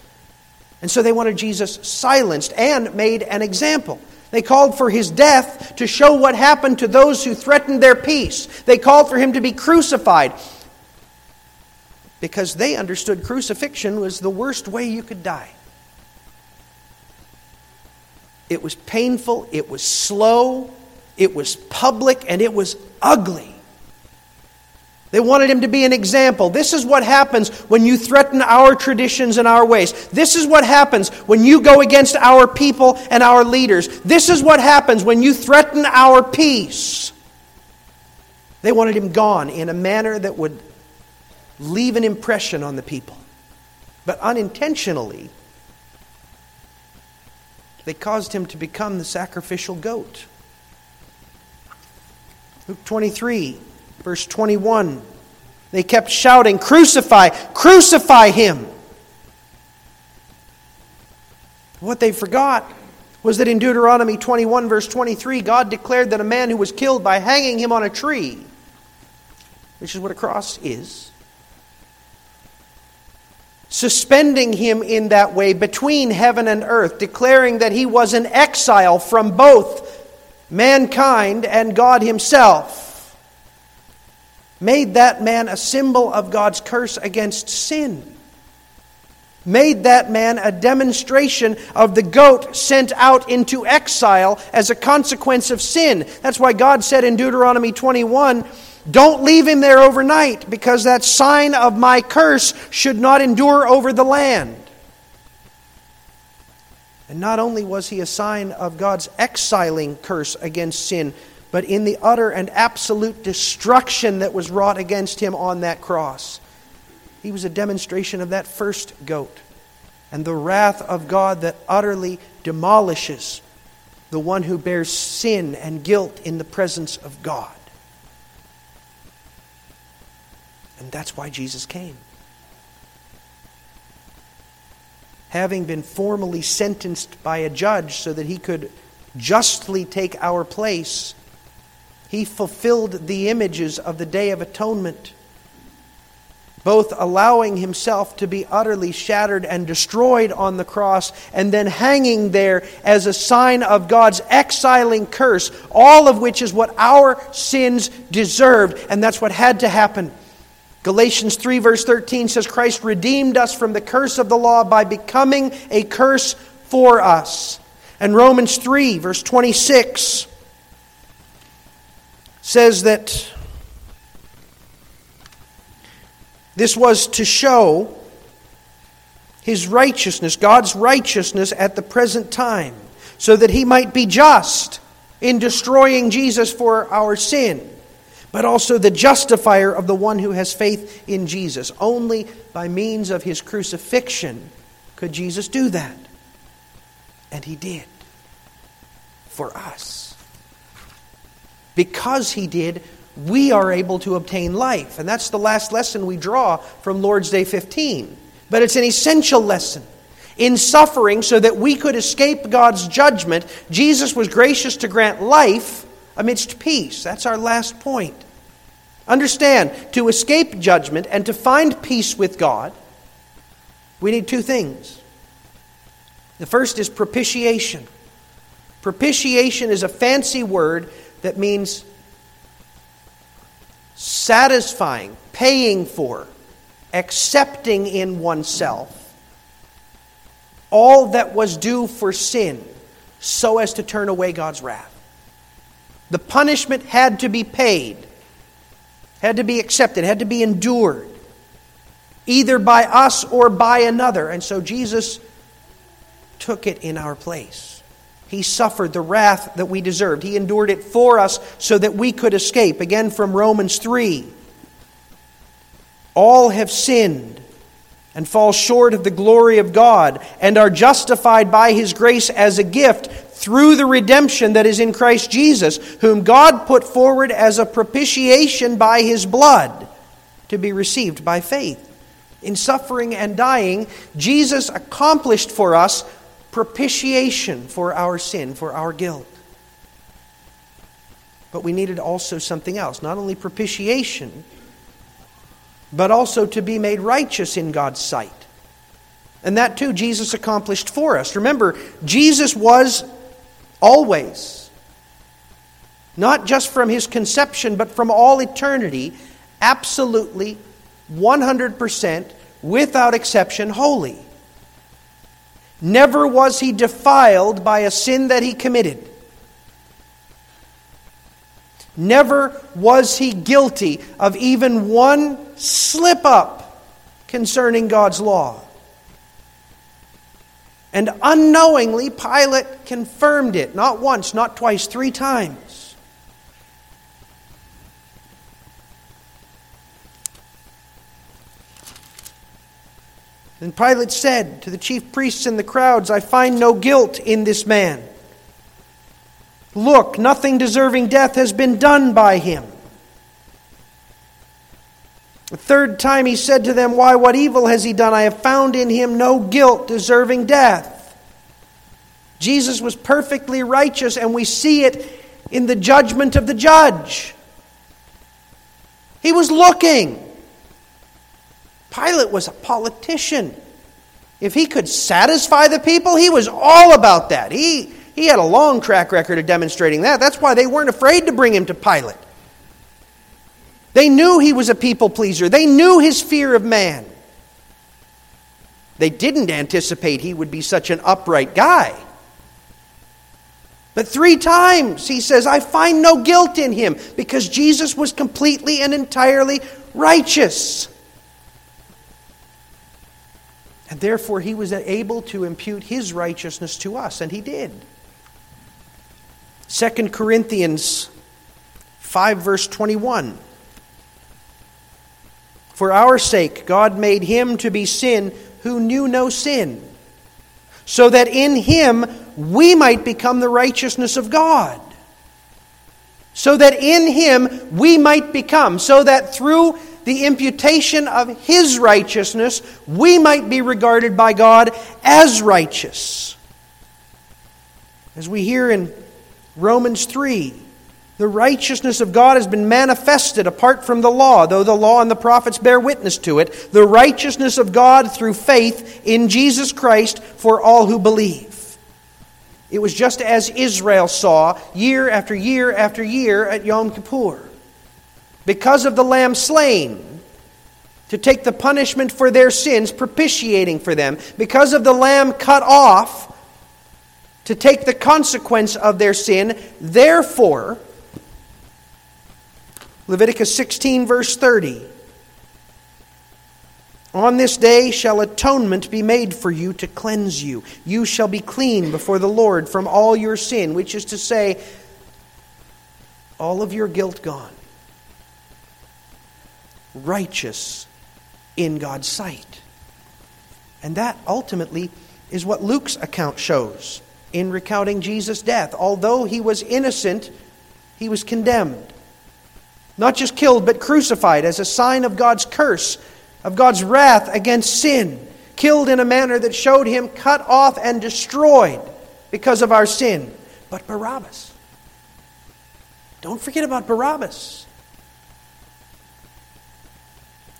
And so they wanted Jesus silenced and made an example. They called for his death to show what happened to those who threatened their peace. They called for him to be crucified because they understood crucifixion was the worst way you could die. It was painful, it was slow, it was public, and it was ugly. They wanted him to be an example. This is what happens when you threaten our traditions and our ways. This is what happens when you go against our people and our leaders. This is what happens when you threaten our peace. They wanted him gone in a manner that would leave an impression on the people. But unintentionally, they caused him to become the sacrificial goat. Luke 23, verse 21. They kept shouting, Crucify, crucify him. What they forgot was that in Deuteronomy 21, verse 23, God declared that a man who was killed by hanging him on a tree, which is what a cross is, suspending him in that way between heaven and earth, declaring that he was an exile from both mankind and God himself, made that man a symbol of God's curse against sin. Made that man a demonstration of the goat sent out into exile as a consequence of sin. That's why God said in Deuteronomy 21 don't leave him there overnight, because that sign of my curse should not endure over the land. And not only was he a sign of God's exiling curse against sin, but in the utter and absolute destruction that was wrought against him on that cross. He was a demonstration of that first goat and the wrath of God that utterly demolishes the one who bears sin and guilt in the presence of God. And that's why Jesus came. Having been formally sentenced by a judge so that he could justly take our place, he fulfilled the images of the Day of Atonement, both allowing himself to be utterly shattered and destroyed on the cross, and then hanging there as a sign of God's exiling curse, all of which is what our sins deserved, and that's what had to happen. Galatians 3, verse 13 says, Christ redeemed us from the curse of the law by becoming a curse for us. And Romans 3, verse 26 says that this was to show his righteousness, God's righteousness at the present time, so that he might be just in destroying Jesus for our sin but also the justifier of the one who has faith in Jesus. Only by means of his crucifixion could Jesus do that. And he did for us. Because he did, we are able to obtain life. And that's the last lesson we draw from Lord's Day 15. But it's an essential lesson. In suffering, so that we could escape God's judgment, Jesus was gracious to grant life amidst peace. That's our last point. Understand, to escape judgment and to find peace with God, we need two things. The first is propitiation. Propitiation is a fancy word that means satisfying, paying for, accepting in oneself all that was due for sin so as to turn away God's wrath. The punishment had to be paid, had to be accepted, had to be endured, either by us or by another. And so Jesus took it in our place. He suffered the wrath that we deserved. He endured it for us so that we could escape. Again from Romans 3. All have sinned and fall short of the glory of God and are justified by His grace as a gift through the redemption that is in Christ Jesus, whom God put forward as a propitiation by His blood to be received by faith. In suffering and dying, Jesus accomplished for us propitiation for our sin, for our guilt. But we needed also something else not only propitiation, but also to be made righteous in God's sight. And that too, Jesus accomplished for us. Remember, Jesus was always, not just from his conception, but from all eternity, absolutely, 100%, without exception, holy. Never was he defiled by a sin that he committed. Never was he guilty of even one slip up concerning God's law. And unknowingly, Pilate confirmed it, not once, not twice, three times. Then Pilate said to the chief priests and the crowds, I find no guilt in this man. Look, nothing deserving death has been done by him. The third time he said to them, Why, what evil has he done? I have found in him no guilt deserving death. Jesus was perfectly righteous, and we see it in the judgment of the judge. He was looking. Pilate was a politician. If he could satisfy the people, he was all about that. He, he had a long track record of demonstrating that. That's why they weren't afraid to bring him to Pilate. They knew he was a people pleaser, they knew his fear of man. They didn't anticipate he would be such an upright guy. But three times he says, I find no guilt in him because Jesus was completely and entirely righteous. And therefore, he was able to impute his righteousness to us, and he did. 2 Corinthians 5, verse 21. For our sake, God made him to be sin who knew no sin, so that in him we might become the righteousness of God. So that in him we might become, so that through the imputation of his righteousness, we might be regarded by God as righteous. As we hear in Romans 3, the righteousness of God has been manifested apart from the law, though the law and the prophets bear witness to it. The righteousness of God through faith in Jesus Christ for all who believe. It was just as Israel saw year after year after year at Yom Kippur because of the lamb slain to take the punishment for their sins, propitiating for them, because of the lamb cut off to take the consequence of their sin. Therefore, Leviticus 16, verse 30. On this day shall atonement be made for you to cleanse you. You shall be clean before the Lord from all your sin, which is to say, all of your guilt gone righteous in God's sight. And that ultimately is what Luke's account shows in recounting Jesus' death. Although he was innocent he was condemned. Not just killed, but crucified as a sign of God's curse, of God's wrath against sin. Killed in a manner that showed him cut off and destroyed because of our sin. But Barabbas. Don't forget about Barabbas.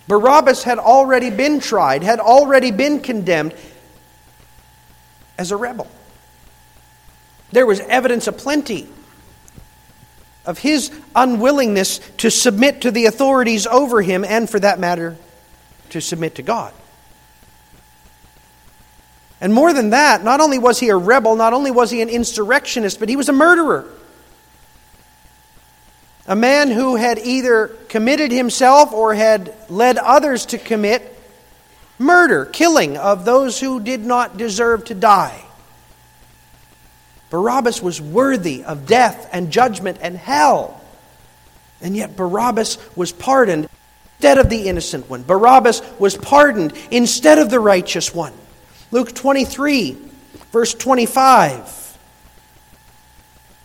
Barabbas had already been tried, had already been condemned as a rebel. There was evidence aplenty of his unwillingness to submit to the authorities over him, and for that matter, to submit to God. And more than that, not only was he a rebel, not only was he an insurrectionist, but he was a murderer. A man who had either committed himself or had led others to commit murder, killing of those who did not deserve to die. Barabbas was worthy of death and judgment and hell. And yet Barabbas was pardoned instead of the innocent one. Barabbas was pardoned instead of the righteous one. Luke 23, verse 25.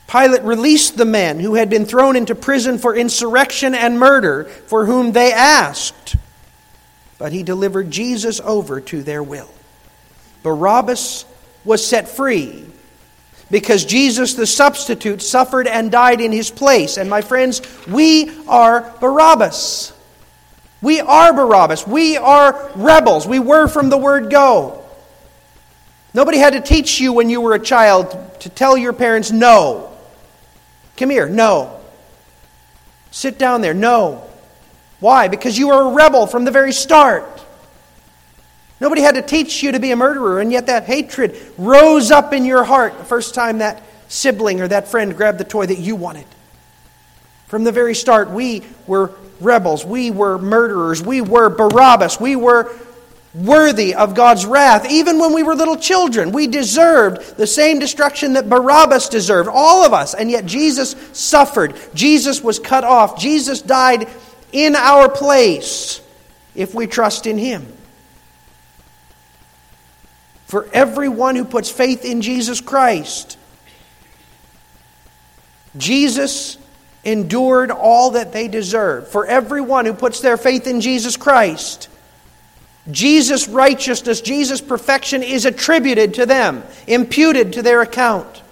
Pilate released the men who had been thrown into prison for insurrection and murder, for whom they asked. But he delivered Jesus over to their will. Barabbas was set free because Jesus, the substitute, suffered and died in his place. And my friends, we are Barabbas. We are Barabbas. We are rebels. We were from the word go. Nobody had to teach you when you were a child to tell your parents no. Come here, no. Sit down there, no. Why? Because you were a rebel from the very start. Nobody had to teach you to be a murderer, and yet that hatred rose up in your heart the first time that sibling or that friend grabbed the toy that you wanted. From the very start, we were rebels. We were murderers. We were Barabbas. We were worthy of God's wrath. Even when we were little children, we deserved the same destruction that Barabbas deserved, all of us. And yet Jesus suffered. Jesus was cut off. Jesus died in our place if we trust in Him. For everyone who puts faith in Jesus Christ, Jesus endured all that they deserved. For everyone who puts their faith in Jesus Christ, Jesus' righteousness, Jesus' perfection is attributed to them, imputed to their account.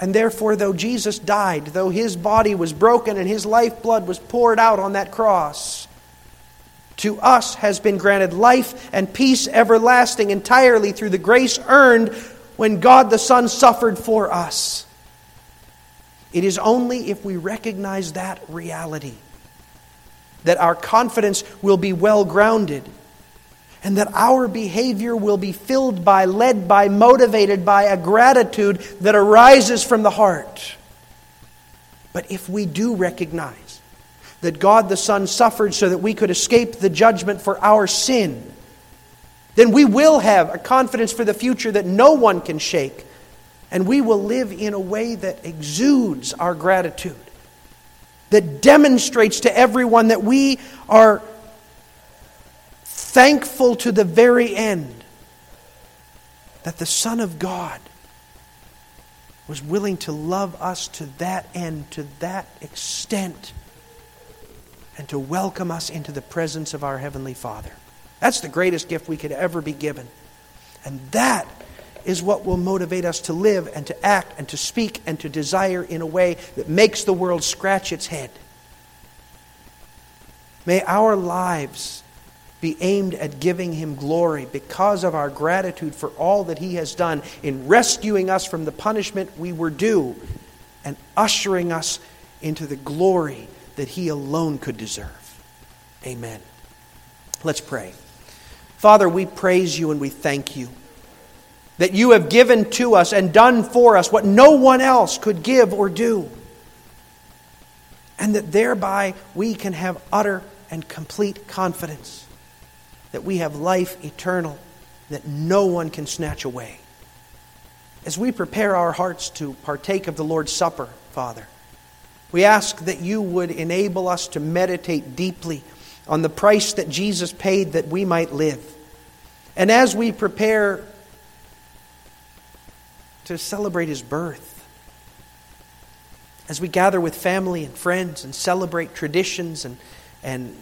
And therefore, though Jesus died, though his body was broken and his lifeblood was poured out on that cross, to us has been granted life and peace everlasting entirely through the grace earned when God the Son suffered for us. It is only if we recognize that reality that our confidence will be well grounded and that our behavior will be filled by, led by, motivated by a gratitude that arises from the heart. But if we do recognize that God the Son suffered so that we could escape the judgment for our sin, then we will have a confidence for the future that no one can shake, and we will live in a way that exudes our gratitude that demonstrates to everyone that we are thankful to the very end that the Son of God was willing to love us to that end, to that extent, and to welcome us into the presence of our Heavenly Father. That's the greatest gift we could ever be given. And that is what will motivate us to live and to act and to speak and to desire in a way that makes the world scratch its head. May our lives be aimed at giving Him glory because of our gratitude for all that He has done in rescuing us from the punishment we were due and ushering us into the glory that He alone could deserve. Amen. Let's pray. Father, we praise you and we thank you that you have given to us and done for us what no one else could give or do. And that thereby we can have utter and complete confidence that we have life eternal that no one can snatch away. As we prepare our hearts to partake of the Lord's Supper, Father, we ask that you would enable us to meditate deeply on the price that Jesus paid that we might live. And as we prepare to celebrate his birth. as we gather with family and friends and celebrate traditions and, and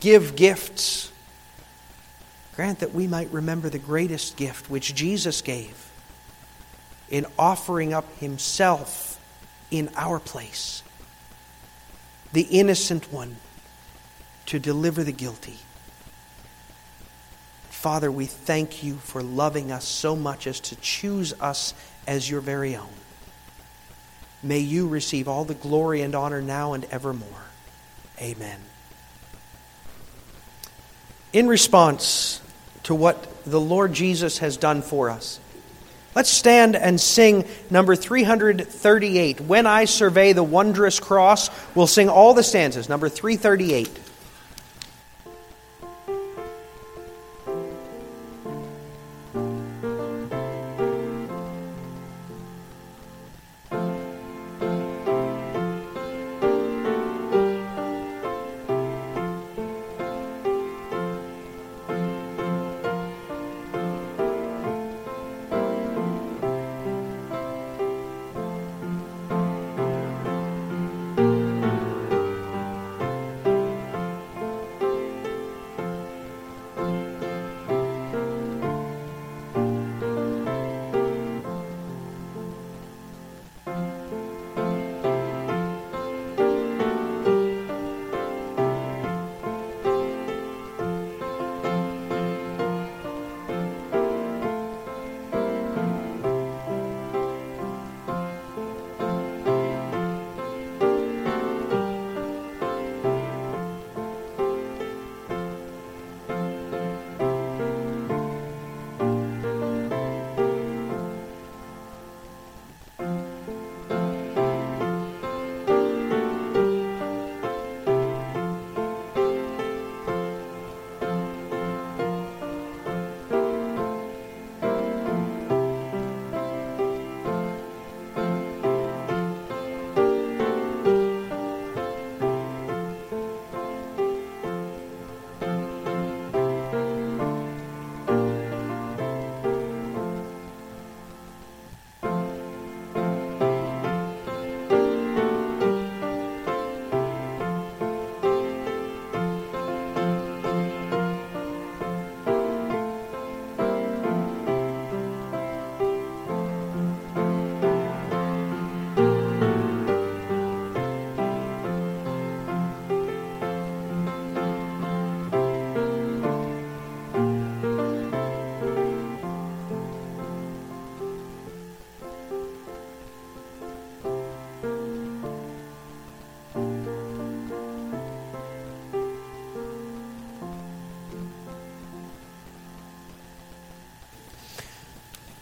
give gifts, grant that we might remember the greatest gift which Jesus gave in offering up himself in our place, the innocent one to deliver the guilty. Father, we thank you for loving us so much as to choose us as your very own. May you receive all the glory and honor now and evermore. Amen. In response to what the Lord Jesus has done for us, let's stand and sing number 338. When I survey the wondrous cross, we'll sing all the stanzas, number 338.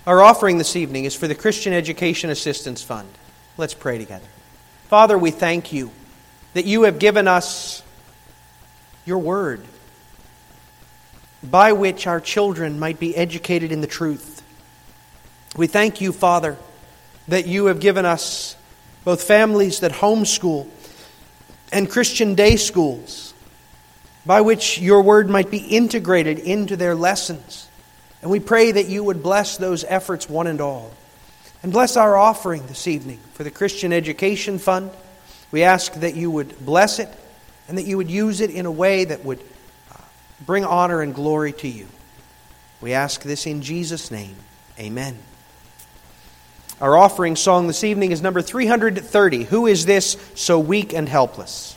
Our offering this evening is for the Christian Education Assistance Fund. Let's pray together. Father, we thank you that you have given us your word by which our children might be educated in the truth. We thank you, Father, that you have given us both families that homeschool and Christian day schools by which your word might be integrated into their lessons. And we pray that you would bless those efforts, one and all. And bless our offering this evening for the Christian Education Fund. We ask that you would bless it and that you would use it in a way that would uh, bring honor and glory to you. We ask this in Jesus' name. Amen. Our offering song this evening is number 330 Who is this so weak and helpless?